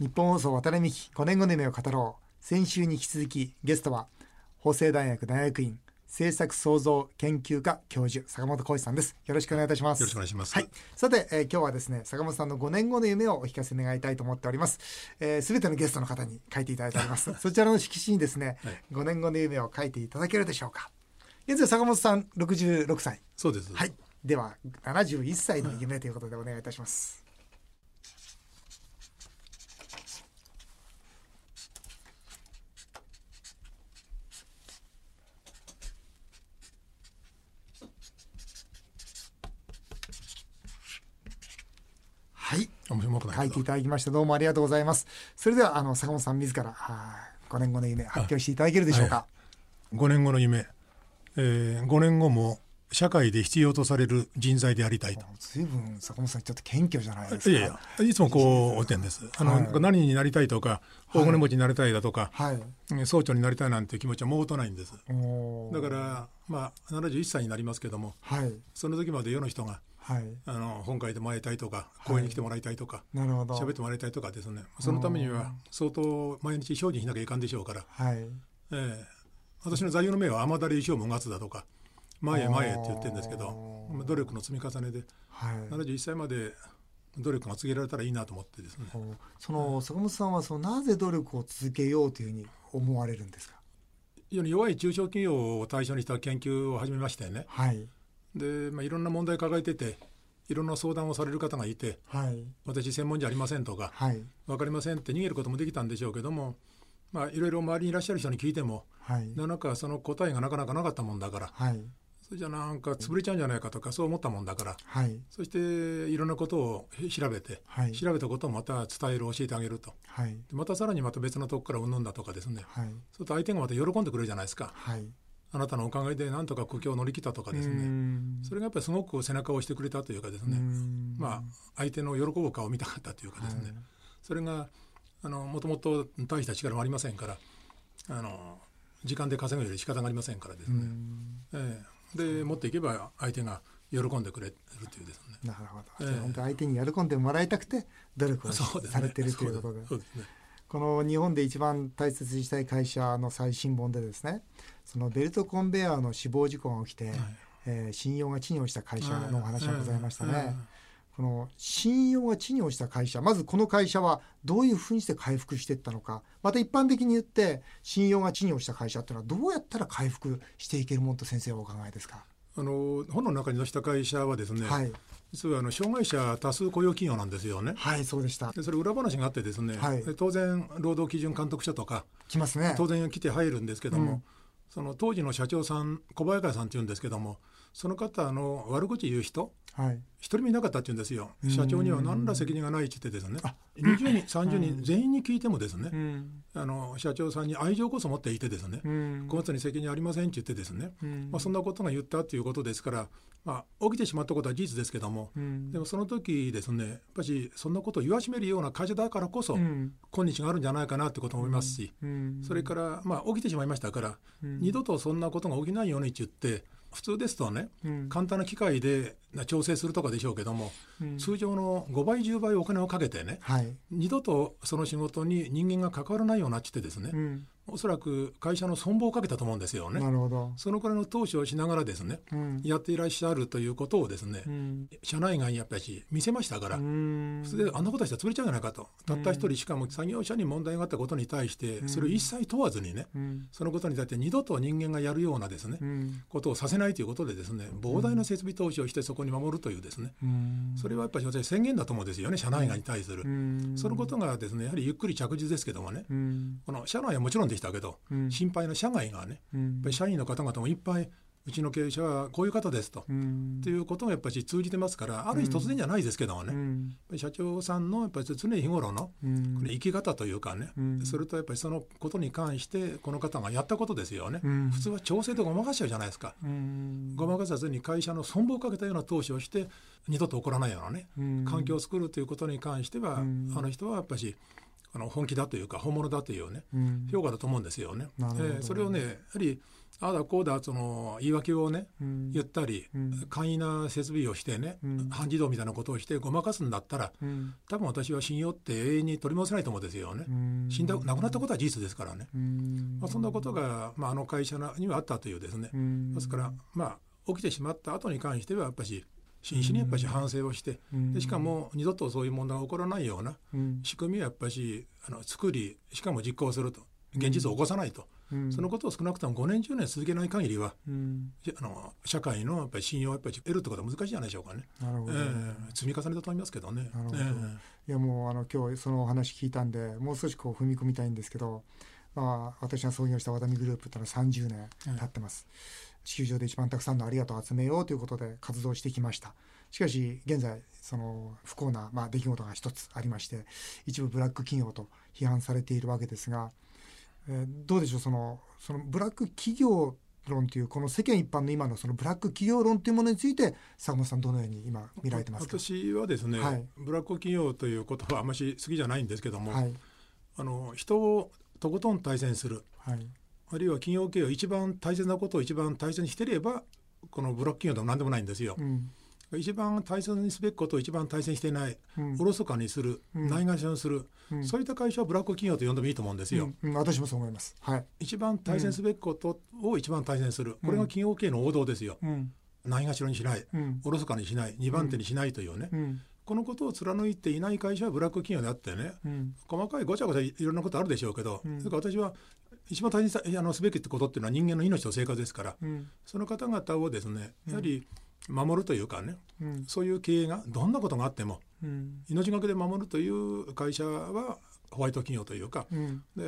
日本放送渡辺美希5年後の夢を語ろう。先週に引き続きゲストは法政大学大学院政策創造研究科教授坂本浩二さんです。よろしくお願いいたします。よろしくお願いします。はい。さて、えー今日はですね坂本さんの5年後の夢をお聞かせ願いたいと思っております。すべ、えー全てのゲストの方に書いていただいております。そちらの色紙にですね、はい。5年後の夢を書いていただけるでしょうか。現在坂本さん66歳そうです。はい。では71歳の夢ということでお願いいたします、はいあ書いていただきましてどうもありがとうございます。それではあの坂本さん自らあ5年後の夢発表していただけるでしょうか、5年後の夢、えー、5年後も社会で必要とされる人材でありたいと。ずいぶん坂本さんちょっと謙虚じゃないですか。いやいやいつもこうお点です。あの、はい。何になりたいとか大金持ちになりたいだとか、はい。え総長になりたいなんていう気持ちはもうとないんです。だからまあ71歳になりますけどもはい。その時まで世の人がはい。あの本会でもらいたいとか講演に来てもらいたいとかなるほど。喋、ってもらいたいとかですね。そのためには相当毎日精進しなきゃいかんでしょうから、はい。ええ。私の座右の銘は甘だれ石をもがつだとか前へ前へって言ってるんですけど努力の積み重ねではい。71歳まで努力が続けられたらいいなと思ってですね。おその坂本さんはそのなぜ努力を続けようというふうに思われるんですか？非常に弱い中小企業を対象にした研究を始めましてね。はいで、まあ、いろんな問題抱えてていろんな相談をされる方がいてはい。私専門じゃありませんとかはい。分かりませんって逃げることもできたんでしょうけども、まあ、いろいろ周りにいらっしゃる人に聞いてもはい。なかなかその答えがなかなかなかったもんだからはい。それじゃなんか潰れちゃうんじゃないかとかそう思ったもんだからはい。そしていろんなことを調べてはい。調べたことをまた伝える教えてあげると。はい。でまたさらにまた別のとこからうんぬんだとかですね。はい。そうすると相手がまた喜んでくれるじゃないですか。はいあなたのおかげでなんとか苦境を乗り切ったとかですね。ん。それがやっぱりすごく背中を押してくれたというかですね。まあ相手の喜ぶ顔を見たかったというかですね。それがあのもともと大した力もありませんからあの時間で稼ぐより仕方がありませんからですね、ええ。で持っていけば相手が喜んでくれるというですね。なるほど、ええ。じゃあ本当相手に喜んでもらいたくて努力をされてるということでそうですねこの日本で一番大切にしたい会社の最新本でですねそのベルトコンベヤーの死亡事故が起きて、えー信用が地に落ちた会社のお話がございましたね、ええこの信用が地に落ちた会社まずこの会社はどういうふうにして回復していったのか。また一般的に言って信用が地に落ちた会社っていうのはどうやったら回復していけるもんと先生はお考えですか、あの本の中に載せた会社はですね、はい。実はあの障害者多数雇用企業なんですよね。はいそうでした。でそれ裏話があってですね、はい。当然労働基準監督署とか来ますね。当然来て入るんですけども、うん。その当時の社長さん小早川さんっていうんですけどもその方の悪口言う人はい。一人もいなかったって言うんですよ。うん。社長には何ら責任がないって言ってですね。20人30人全員に聞いてもですね、うん。あの社長さんに愛情こそ持っていてですね、うん。小松に責任ありませんって言ってですね、うん。まあ、そんなことが言ったということですから、まあ、起きてしまったことは事実ですけども、うん。でもその時ですねやっぱりそんなことを言わしめるような会社だからこそ、うん。今日があるんじゃないかなってことも思いますし、うん。それから、まあ、起きてしまいましたから、うん。二度とそんなことが起きないようにって言って普通ですとねうん。簡単な機械で調整するとかでしょうけども、うん。通常の5倍10倍お金をかけてねはい。二度とその仕事に人間が関わらないようになってですね、うん。おそらく会社の存亡をかけたと思うんですよね。なるほど。そのくらいの投資をしながらですね、うん。やっていらっしゃるということをですね、うん。社内外にやっぱり見せましたから、うん。それであんなことしたら潰れちゃうんじゃないかと、たった一人しかも作業者に問題があったことに対して、それを一切問わずにね、うん。そのことに対して二度と人間がやるようなですね、うん。ことをさせないということでですね、膨大な設備投資をしてそこに守るというですね、うん。それはやっぱり私宣言だと思うんですよね、社内外に対する。うん。そのことがですね、やはりゆっくり着実ですけどもね、うん。この社内はもちろんでしたけど、うん。心配な社外がね、うん。やっぱり社員の方々もいっぱいうちの経営者はこういう方ですと。うん。ということがやっぱり通じてますからある日突然じゃないですけどもね、社長さんのやっぱり常日頃の生き方というかね、うん。それとやっぱりそのことに関してこの方がやったことですよね、うん。普通は調整でごまかしちゃうじゃないですか、うん。ごまかさずに会社の存亡をかけたような投資をして二度と起こらないようなね、うん。環境を作るということに関しては、うん。あの人はやっぱりあの本気だというか本物だというね、うん。評価だと思うんですよね。えーそれをねやはりああだこうだその言い訳をねうん。言ったり、うん。簡易な設備をしてね、うん。半自動みたいなことをしてごまかすんだったらうん。多分私は信用って永遠に取り戻せないと思うんですよね。うん。死んだ亡くなったことは事実ですからね。うん。まあ、そんなことが、まあ、あの会社にはあったというですね、うん。ですから、まあ、起きてしまった後に関してはやっぱし真摯にやっぱし反省をして、うん。でしかも二度とそういう問題が起こらないようなうん。仕組みをやっぱしあの作りしかも実行すると。現実を起こさないと、うん。そのことを少なくとも5年10年続けない限りはうん。あの社会のやっぱり信用をやっぱり得るってことは難しいじゃないでしょうかね。えなるほど、え積み重ねだと思いますけどね。なるほど。えいやもうあの今日そのお話聞いたんでもう少しこう踏み込みたいんですけど、まあ、私が創業したワタミグループってのは30年経ってます、地球上で一番たくさんのありがとうを集めようということで活動してきました。しかし現在その不幸な、まあ、出来事が一つありまして一部ブラック企業と批判されているわけですが、えーどうでしょうそのそのブラック企業論というこの世間一般の今のそのブラック企業論というものについて坂本さんどのように今見られてますか？私はですね、はい。ブラック企業という言葉はあんまり好きじゃないんですけども、はい。あの人をとことん対戦する。はいあるいは企業経営を一番大切なことを一番大切にしていればこのブラック企業でも何でもないんですよ。うん。一番大切にすべきことを一番大切にしていない、うん。おろそかにする、うん。ないがしろにする、うん。そういった会社はブラック企業と呼んでもいいと思うんですよ。うん。うん私もそう思います。はい。一番大切にすべきことを一番大切にする、これが企業経営の王道ですよ。うん。ないがしろにしない、うん。おろそかにしない、二番手にしないというね、うん。このことを貫いていない会社はブラック企業であってね、うん。細かいごちゃごちゃいろんなことあるでしょうけど、うん。だから私は一番大切にあのすべきってことっていうのは人間の命と生活ですから、うん。その方々をですねやはり守るというかね、うん。そういう経営がどんなことがあってもうん。命がけで守るという会社はホワイト企業というか、うん。で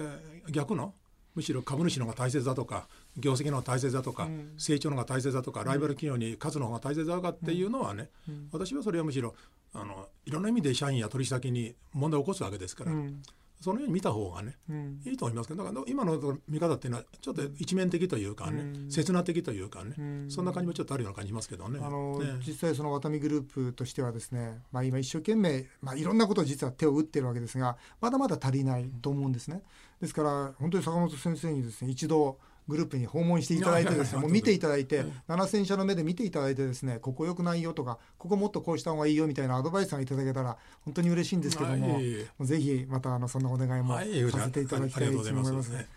逆のむしろ株主の方が大切だとか業績の方が大切だとか、うん。成長の方が大切だとかライバル企業に勝つの方が大切だとかっていうのはね、うん。私はそれはむしろあのいろんな意味で社員や取引先に問題を起こすわけですから、うんそのように見た方がねうん。いいと思いますけどだから今の見方っていうのはちょっと一面的というかね、うん。刹那的というかね、うん。そんな感じもちょっとあるような感じしますけどね。あのね。実際そのワタミグループとしてはですね、まあ、今一生懸命、まあ、いろんなことを実は手を打ってるわけですがまだまだ足りないと思うんですね。ですから本当に坂本先生にですね一度グループに訪問していただいてですね もう見ていただいてはい7,000社の目で見ていただいてですねここ良くないよとかここもっとこうした方がいいよみたいなアドバイスがいただけたら本当に嬉しいんですけども、ぜひまたあのそんなお願いもはいさせていただきたいと思いますね。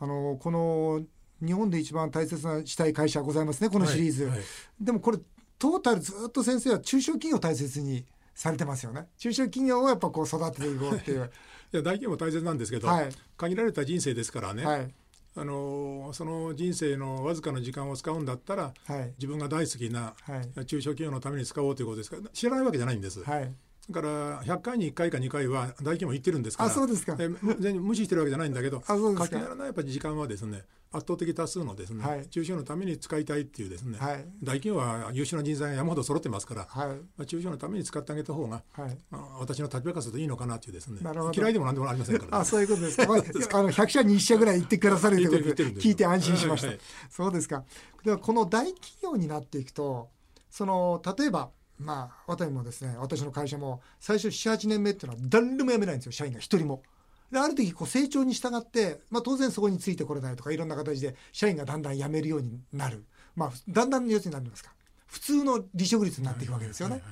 あのこの日本で一番大切なしたい会社ございますねこのシリーズ、はい。はいでもこれトータルずっと先生は中小企業を大切にされてますよね。中小企業をやっぱこう育てていこうっていう。いや大企業も大切なんですけど、はい。限られた人生ですからね、はいあのその人生のわずかな時間を使うんだったらはい。自分が大好きなはい。中小企業のために使おうということですから知らないわけじゃないんです、はいだから100回に1回か2回は大企業も行ってるんですから。あそうですか。え全然無視してるわけじゃないんだけどあそうですか。限らないやっぱり時間はですね圧倒的多数のですね、はい。中小のために使いたいっていうですね、はい。大企業は優秀な人材が山ほど揃ってますから、はい。まあ、中小のために使ってあげた方が、はい。まあ、私の立場からするといいのかなっていうですね嫌いでも何でもありませんから、あそういうことですか、まあ、あの100社に1社ぐらい行ってくださるということで聞いて安心しました、はいはい。そうですか。ではこの大企業になっていくとその例えばまあ渡もですね私の会社も最初78年目っていうのは誰も辞めないんですよ社員が一人も。である時こう成長に従って、まあ、当然そこについてこれないとかいろんな形で社員がだんだん辞めるようになる、まあ、だんだん要するになりますか。普通の離職率になっていくわけですよね。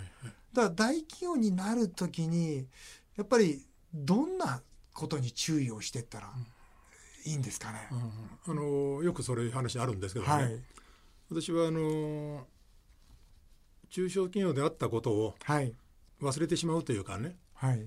だから大企業になるときにやっぱりどんなことに注意をしていったらいいんですかね。うんあのよくそれ話あるんですけどね、はい。私はあの中小企業であったことをはい。忘れてしまうというかね。はい。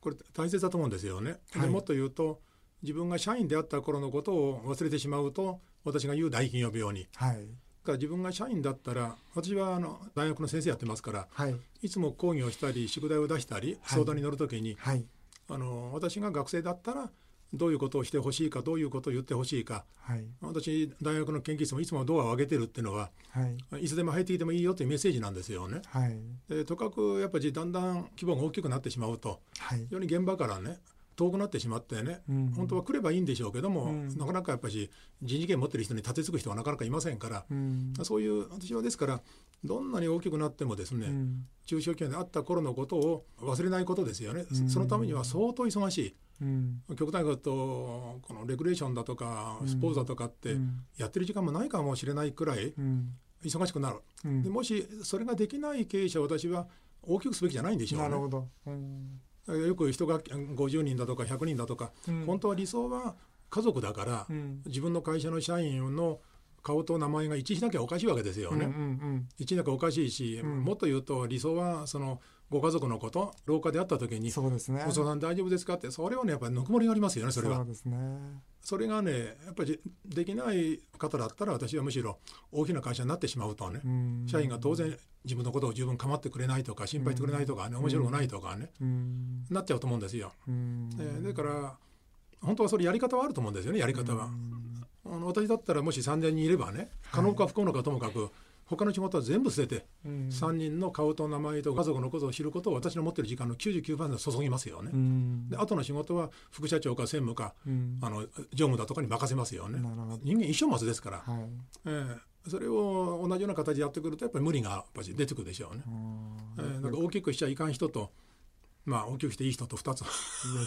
これ大切だと思うんですよね。ではい。もっと言うと自分が社員であった頃のことを忘れてしまうと私が言う大企業病に。はい。だから自分が社員だったら私はあの大学の先生やってますからはい。いつも講義をしたり宿題を出したり相談に乗るときに、はい。あの私が学生だったらどういうことをしてほしいかどういうことを言ってほしいか。はい。私大学の研究室もいつもドアを開けてるっていうのははい。いつでも入ってきてもいいよというメッセージなんですよね。はい。でとかくやっぱりだんだん規模が大きくなってしまうとはい。非常に現場からね遠くなってしまってね、うん。本当は来ればいいんでしょうけども、うん。なかなかやっぱり人事権持ってる人に立てつく人はなかなかいませんから、うん。そういう私はですからどんなに大きくなってもですね、うん。中小企業であった頃のことを忘れないことですよね、うん。そのためには相当忙しいうん。極端に言うとこのレクレーションだとかスポーツだとかってうん。やってる時間もないかもしれないくらいうん。忙しくなる、うん。でもしそれができない経営者は私は大きくすべきじゃないんでしょうね。なるほど、うん。よく人が50人だとか100人だとか、うん。本当は理想は家族だから、うん。自分の会社の社員の顔と名前が一致しなきゃおかしいわけですよね。うんうん一致なきゃおかしいし、うん。もっと言うと理想はそのご家族のこと廊下で会った時うんにそうですね「お父さん大丈夫ですか?」ってそれはねやっぱりぬくもりがありますよねそれはそう。ですねそれがねやっぱりできない方だったら私はむしろ大きな会社になってしまうとね、うん社員が当然自分のことを十分構ってくれないとか心配してくれないとかね、面白くないとかね、うんなっちゃうと思うんですよ。うんえーだから本当はそれやり方はあると思うんですよねやり方は。あの私だったらもし3年にいればね可能か不可能かともかく、他の仕事は全部捨てて、うん。3人の顔と名前と家族のことを知ることを私の持ってる時間の99%注ぎますよね。うん。で後の仕事は副社長か専務か、うん。あの常務だとかに任せますよね。人間一生末ですから、はい。えーそれを同じような形でやってくるとやっぱり無理がやっぱり出てくるでしょうね。えーだから大きくしちゃいかん人とまあ大きくしていい人と2つ。よ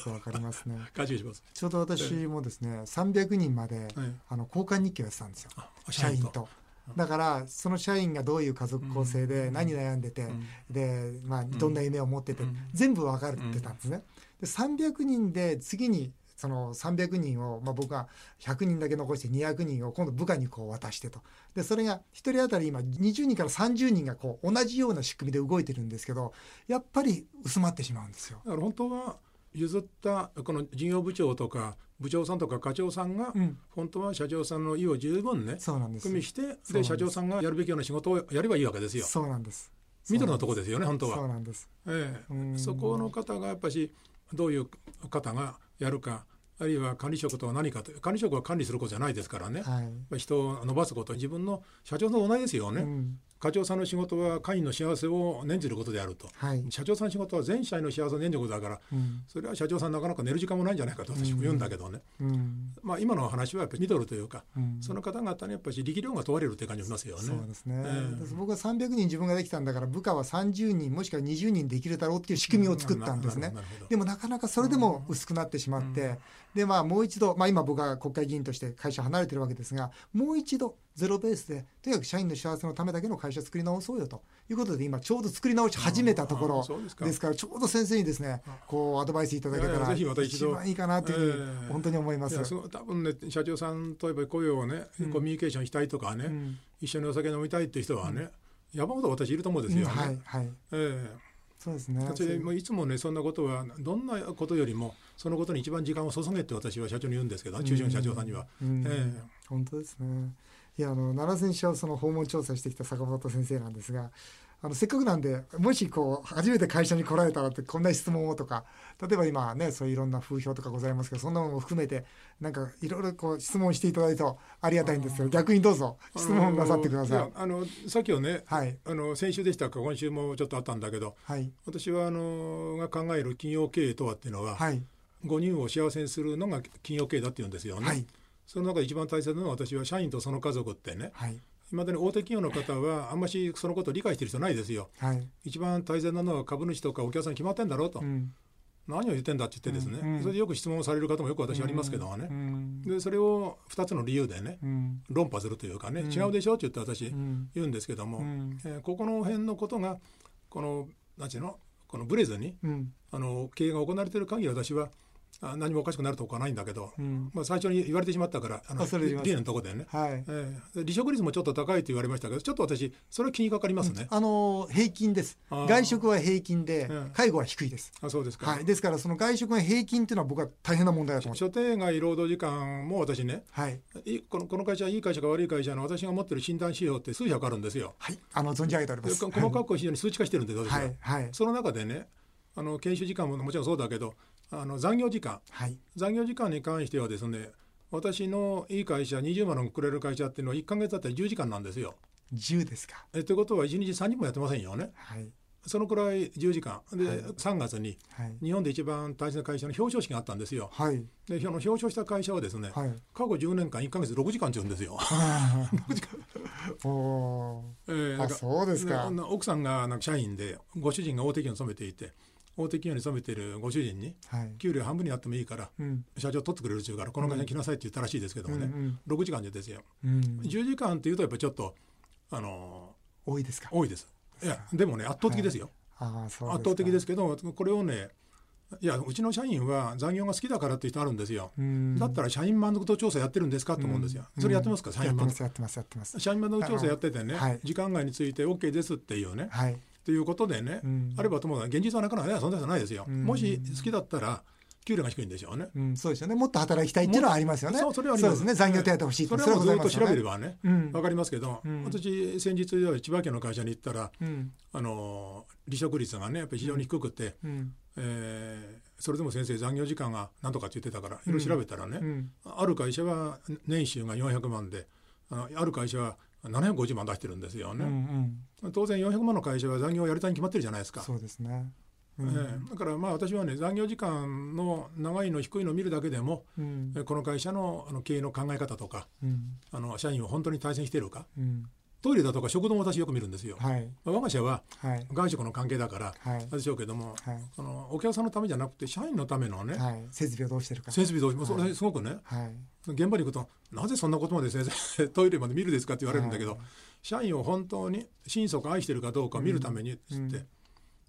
くわかりますね。感謝します。ちょうど私もですね300人まではい。あの交換日記をやってたんですよ。あ社員と。だからその社員がどういう家族構成で何悩んでて、ん。で、まあ、どんな夢を持ってて、うん。全部分かってたんですね。で300人で次にその300人を、まあ、僕が100人だけ残して200人を今度部下にこう渡してと。でそれが1人当たり今20人から30人がこう同じような仕組みで動いてるんですけどやっぱり薄まってしまうんですよ。だから本当は譲ったこの事業部長とか部長さんとか課長さんが、うん、本当は社長さんの意を十分ね組みしてで社長さんがやるべきような仕事をやればいいわけですよ。そうなんです。ミドルのところですよね本当そうは。なんです。えうん。え、そこの方がやっぱしどういう方がやるかあるいは管理職とは何かと管理職は管理することじゃないですからね、はい、まあ人を伸ばすこと自分の社長と同じですよね、うん。課長さんの仕事は会員の幸せを念じることであると。はい。社長さんの仕事は全社員の幸せを念じることだからうん。それは社長さんなかなか寝る時間もないんじゃないかと私も言うんだけどね、うん。まあ今の話はやっぱりミドルというか、うん。その方々にやっぱり力量が問われるという感じがしますよね。そうですね、ええ。僕は300人自分ができたんだから部下は30人もしくは20人できるだろうっていう仕組みを作ったんですね。でもなかなかそれでも薄くなってしまって、でまあもう一度、まあ、今僕は国会議員として会社離れてるわけですがもう一度ゼロベースでとにかく社員の幸せのためだけの会社作り直そうよということで今ちょうど作り直し始めたとこあろですか。らちょうど先生にですねこうアドバイスいただけたら一番いいかなというふうにええ。本当に思います。いやそう多分ね社長さんとやっぱり雇用をね、うん。コミュニケーションしたいとかね、うん。一緒にお酒飲みたいっていう人はね、山ほど私いると思うんですよね。はいはい。えそうですね。え私もういつもねそんなことはどんなことよりもそのことに一番時間を注げって私は社長に言うんですけど中小の社長さんには。本当ですね。いやあの奈良選手はその訪問調査してきた坂本先生なんですがあのせっかくなんでもしこう初めて会社に来られたらってこんな質問をとか例えば今ねそういういろんな風評とかございますけどそんなものも含めてなんかいろいろこう質問していただいるとありがたいんですけど逆にどうぞえ質問なさってください。あのさっきはね、はい。あの先週でしたか今週もちょっとあったんだけどはい。私はあのが考える企業経営とはっていうのは、はい。5人を幸せにするのが企業経営だって言うんですよね。はい。その中で一番大切なのは私は社員とその家族ってねはい今までに大手企業の方はあんましそのことを理解してる人ないですよ。はい。一番大切なのは株主とかお客さんに決まってんだろうと、うん。何を言ってんだって言ってですね、うん。うん。それでよく質問される方もよく私ありますけどもね。う、ん。でそれを2つの理由でねうん。論破するというかね、うん。違うでしょって言って私うん。言うんですけども、うん。えーここの辺のことがこの何ていうの？このブレずにうん。あの経営が行われている限り私はあ何もおかしくなるとこはないんだけど、うんまあ、最初に言われてしまったからあの理念のところでね、はい。えー離職率もちょっと高いと言われましたけどちょっと私それは気にかかりますね。あの平均です。外食は平均でうん介護は低いです。あそうですか、はい。ですからその外食が平均っていうのは僕は大変な問題だと思います。所定外労働時間も私ねはい。いこのこの会社はいい会社か悪い会社の私が持ってる診断指標って数百あるんですよ。はい。あの存じ上げておりま。ですこ細かく非常に数値化してるんで私は、はいはいその中でねあの研修時間ももちろんそうだけどあの残業時間はい。残業時間に関してはですね私のいい会社20万のくれる会社っていうのは1か月だったら10時間なんですよ。10ですか。えということは1日3人もやってませんよね。はいそのくらい10時間で、はい3月にはい日本で一番大切な会社の表彰式があったんですよ。はいでその表彰した会社はですね、はい。過去10年間1か月6時間って言うんですよ。お おー。あえーそうですかで奥さんがなんか社員でご主人が大手企業に勤めていて大手企業に勤めているご主人にはい。給料半分になってもいいからうん。社長取ってくれるっちゅうからこの会社に来なさいって言ったらしいですけどもね、うん6時間でですよ。うん。10時間っていうとやっぱりちょっとあの多いですか？多いです。いやでもね圧倒的ですよ、圧倒的ですすけどこれをねいやうちの社員は残業が好きだからっていう人あるんですよ、うん。だったら社員満足度調査やってるんですかと思うんですよ、うん。それやってますか、社員満足ますやってますやってます。社員満足調査やっててね、時間外について OK ですっていうね、はいっていうことでね、うん。あればとも現実はなかなかねそんなことないですよ、うん。もし好きだったら給料が低いんでしょうね、うんそうですよね。もっと働きたいっていうのはありますよね。そうそれはあります。ね。残業手当欲しいそれはずっと調べればばね、うん。わかりますけど、うん。私先日千葉県の会社に行ったらうん。あの離職率がねやっぱり非常に低くて、うん。えーそれでも先生残業時間が何とかって言ってたからいろいろ調べたらね、うん。ある会社は年収が400万である会社は750万出してるんですようんうね、ん。当然400万の会社は残業をやりたいに決まってるじゃないですか、そうですね。うえん。えだからまあ私はね残業時間の長いの低いのを見るだけでも、うん。えこの会社のあの経営の考え方とかうん。あの社員を本当に対戦しているかうんトイレだとか食堂も私よく見るんですよ、はい。まあ我が社ははい。外食の関係だからはい。でしょうけども、はい。あのお客さんのためじゃなくて社員のためのね、はい。設備をどうしてるか。設備どうもうそはれすごくねはい。現場に行くとなぜそんなことまで先生 トイレまで見るですかって言われるんだけど、はい。社員を本当に心底愛してるかどうかを見るためにっつって、うん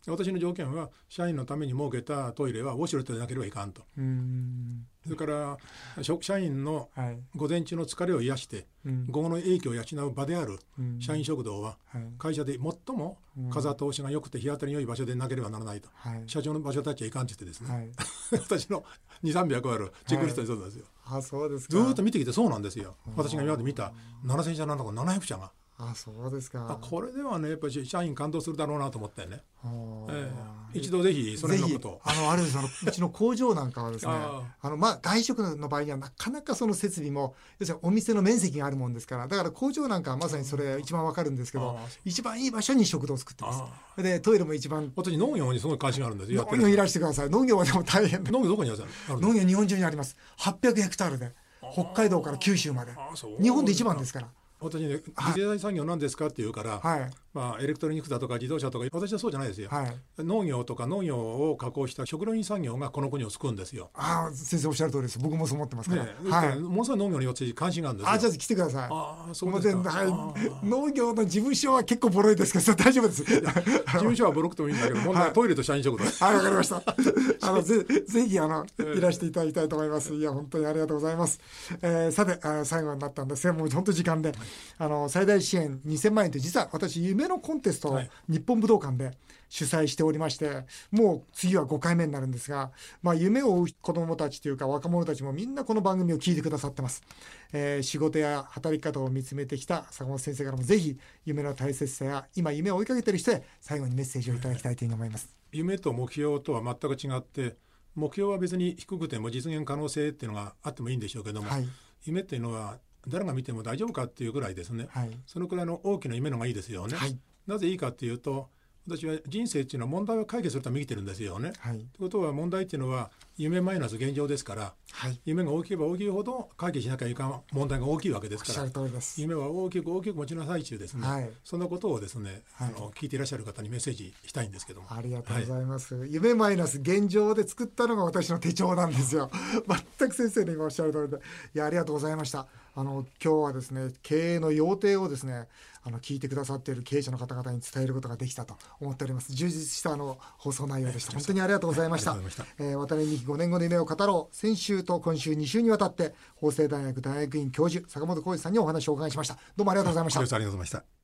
私の条件は社員のために設けたトイレはウォシュレットでなければいかんと。うん。それから職社員のはい。午前中の疲れを癒してうん。午後の影響を養う場であるうん。社員食堂ははい。会社で最も風通しが良くて日当たりの良い場所でなければならないと。はい。社長の場所立ちはいかんって言ってですね、はい。私の2300あるチェックリストにそうなんですよ、あそうですか。ずーっと見てきてそうなんですよ。私が今まで見た7000社なんだか700社があそうですか。あこれではねやっぱり社員感動するだろうなと思ってね、あー。ええ。一度ぜひそのぜひ辺のことを。あのあるそのうちの工場なんかはですね ああのまあ外食の場合にはなかなかその設備も要するにお店の面積があるもんですからだから工場なんかはまさにそれ一番わかるんですけどあ一番いい場所に食堂を作ってます。あでトイレも一番。私農業にすごい関心があるんですよ農業いらしてください農業はでも大変で農業どこにある農業日本中にあります。800ヘクタールで北海道から九州まで。日本で一番ですから私ねはい。次世代産業なんですかって言うから、はいまあ、エレクトロニクスだとか自動車とか私はそうじゃないですよ、はい農業とか農業を加工した食料品産業がこの国を救うんですよ。ああ先生おっしゃる通りです僕もそう思ってますから、ねえはいものすごい農業によって関心があるんですよ。あじゃあ来てくださいああそうですか。はい農業の事務所は結構ボロいですけど 大丈夫です事務所はボロくてもいいんだけど、問題はトイレと社員食堂。はい、わかりました。あの、ぜ、ぜひ、あの、いらしていただきたいと思います。いや、本当にありがとうございます。えーさて、あ最後になったんですが、もう本当時間で、あの、最大支援2000万円って、実は私、夢のコンテストをはい日本武道館で主催しておりまして、もう次は5回目になるんですが、まあ、夢を追う子供たちというか、若者たちもみんなこの番組を聞いてくださってます。えー仕事や働き方を見つめてきた坂本先生からも、ぜひ、夢の大切さや、今夢を追いかけてる人へ、最後にメッセージをいただきたいというふうに思います。夢と目標とは全く違って、目標は別に低くても実現可能性っていうのがあってもいいんでしょうけども、はい。夢っていうのは誰が見ても大丈夫かっていうぐらいですね。はい。そのくらいの大きな夢のがいいですよね。はい。なぜいいかっていうと、私は人生っていうのは問題を解決するために生きてるんですよね。はい。ということは問題っていうのは夢マイナス現状ですからはい。夢が大きければ大きいほど解決しなきゃいかん問題が大きいわけですおっしゃるから通りです。夢は大きく大きく持ちなさい中ですね、はいそんなことをですね、はいあの聞いていらっしゃる方にメッセージしたいんですけどもありがとうございます。夢マイナス現状で作ったのが私の手帳なんですよ。全く先生の今おっしゃる通りで、いやありがとうございました。あの今日はですね経営の要諦をですねあの聞いてくださっている経営者の方々に伝えることができたと思っております。充実したあの放送内容でした。本当にありがとうございました。えー渡辺美希5年後の夢を語ろう。先週と今週2週にわたって法政大学大学院教授坂本浩二さんにお話をお伺いしました。どうもありがとうございました。ありがとうございました。